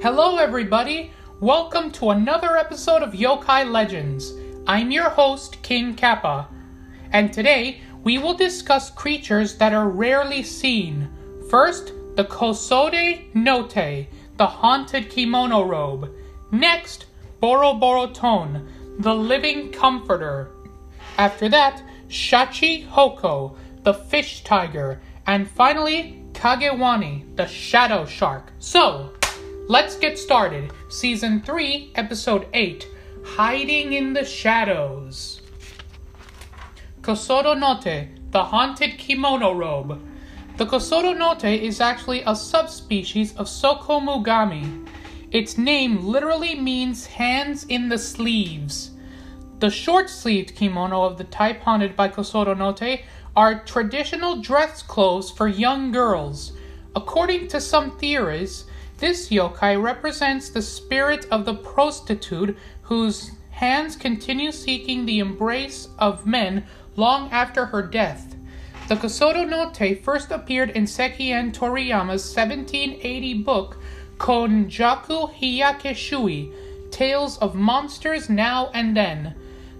Hello, everybody! Welcome to another episode of Yokai Legends. I'm your host, King Kappa, and today we will discuss creatures that are rarely seen. First, the Kosode no Te, the haunted kimono robe. Next, Boroboroton, the living comforter. After that, Shachi Hoko, the fish tiger. And finally, Kagewani, the shadow shark. So, let's get started. Season 3, Episode 8 Hiding in the Shadows. Kosodo Note, the haunted kimono robe. The Kosodo Note is actually a subspecies of Tsukumogami. Its name literally means hands in the sleeves. The short sleeved kimono of the type haunted by Kosodo Note are traditional dress clothes for young girls. According to some theories, this yokai represents the spirit of the prostitute whose hands continue seeking the embrace of men long after her death. The Kosodo Note first appeared in Sekien Toriyama's 1780 book Konjaku Hyakki Shui Tales of Monsters Now and Then.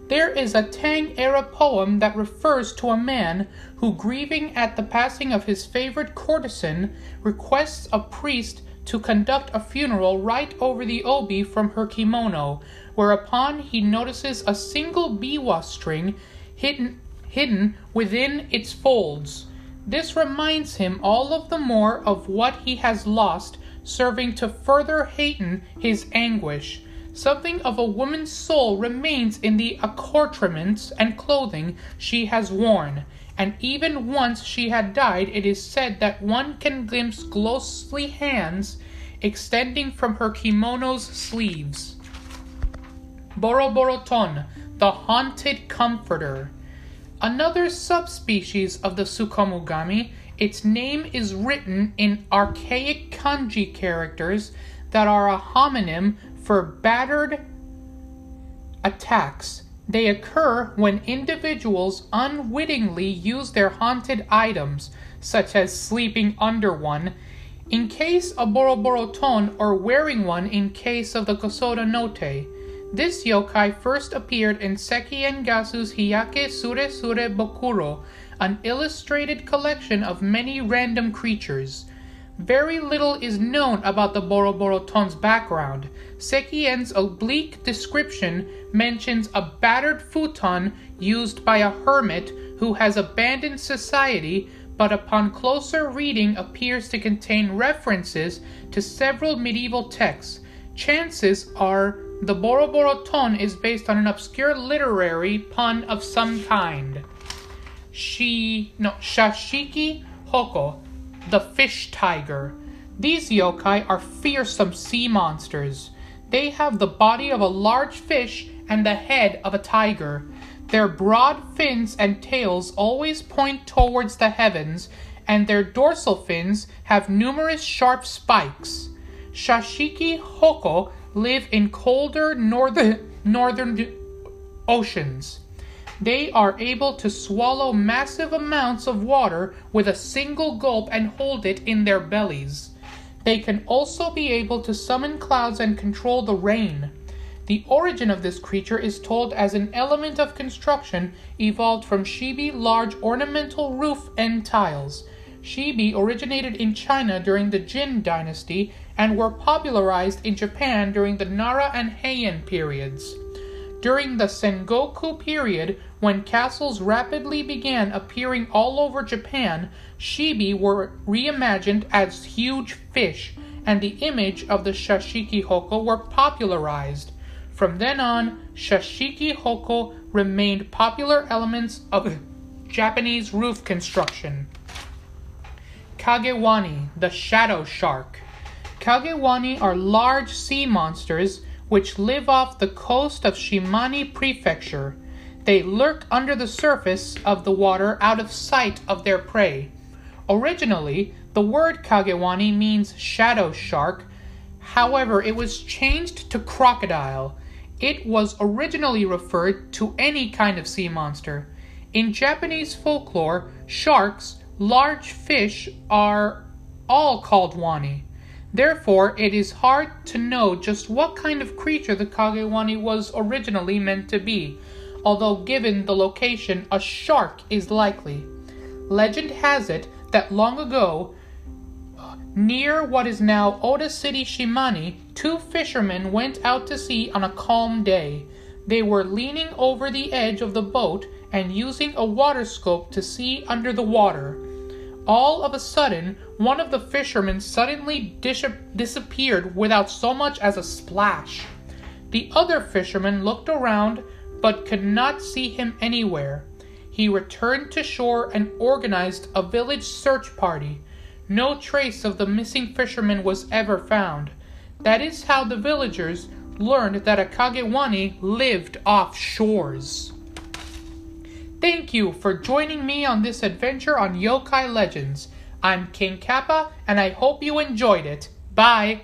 There is a Tang era poem that refers to a man who, grieving at the passing of his favorite courtesan, requests a priest to conduct a funeral right over the obi from her kimono, whereupon he notices a single biwa string hidden, hidden within its folds. This reminds him all of the more of what he has lost, serving to further heighten his anguish. Something of a woman's soul remains in the accoutrements and clothing she has worn, and even once she had died, it is said that one can glimpse ghostly hands extending from her kimono's sleeves. Boroboroton, the haunted comforter. Another subspecies of the Tsukumogami, its name is written in archaic kanji characters that are a homonym for battered attacks. They occur when individuals unwittingly use their haunted items, such as sleeping under one, in case of Boroboroton or wearing one in case of the Kosoda Note. This yokai first appeared in Sekien Gasu's Hiyake Sure Sure Bokuro, an illustrated collection of many random creatures. Very little is known about the Boroboro Ton's background. Sekien's oblique description mentions a battered futon used by a hermit who has abandoned society, but upon closer reading appears to contain references to several medieval texts. Chances are the Boroboro Ton is based on an obscure literary pun of some kind. Shi no Shashiki Hoko, the fish tiger. These yokai are fearsome sea monsters. They have the body of a large fish and the head of a tiger. Their broad fins and tails always point towards the heavens, and their dorsal fins have numerous sharp spikes. Shashiki hoko live in colder northern, northern oceans. They are able to swallow massive amounts of water with a single gulp and hold it in their bellies. They can also be able to summon clouds and control the rain. The origin of this creature is told as an element of construction evolved from Shibi large ornamental roof end tiles. Shibi originated in China during the Jin dynasty and were popularized in Japan during the Nara and Heian periods. During the Sengoku period, when castles rapidly began appearing all over Japan, shibi were reimagined as huge fish, and the image of the shashiki hoko were popularized. From then on, shashiki hoko remained popular elements of Japanese roof construction. Kagewani, the shadow shark. Kagewani are large sea monsters which live off the coast of Shimane Prefecture. They lurk under the surface of the water out of sight of their prey. Originally, the word Kagewani means shadow shark, however, it was changed to crocodile. It was originally referred to any kind of sea monster. In Japanese folklore, sharks, large fish, are all called wani. Therefore, it is hard to know just what kind of creature the Kagewani was originally meant to be, although given the location, a shark is likely. Legend has it that long ago, near what is now Oda City Shimane, two fishermen went out to sea on a calm day. They were leaning over the edge of the boat and using a water scope to see under the water. All of a sudden, one of the fishermen suddenly dis- disappeared without so much as a splash. The other fisherman looked around but could not see him anywhere. He returned to shore and organized a village search party. No trace of the missing fisherman was ever found. That is how the villagers learned that a Kagewani lived off shores. Thank you for joining me on this adventure on Yokai Legends. I'm King Kappa, and I hope you enjoyed it. Bye!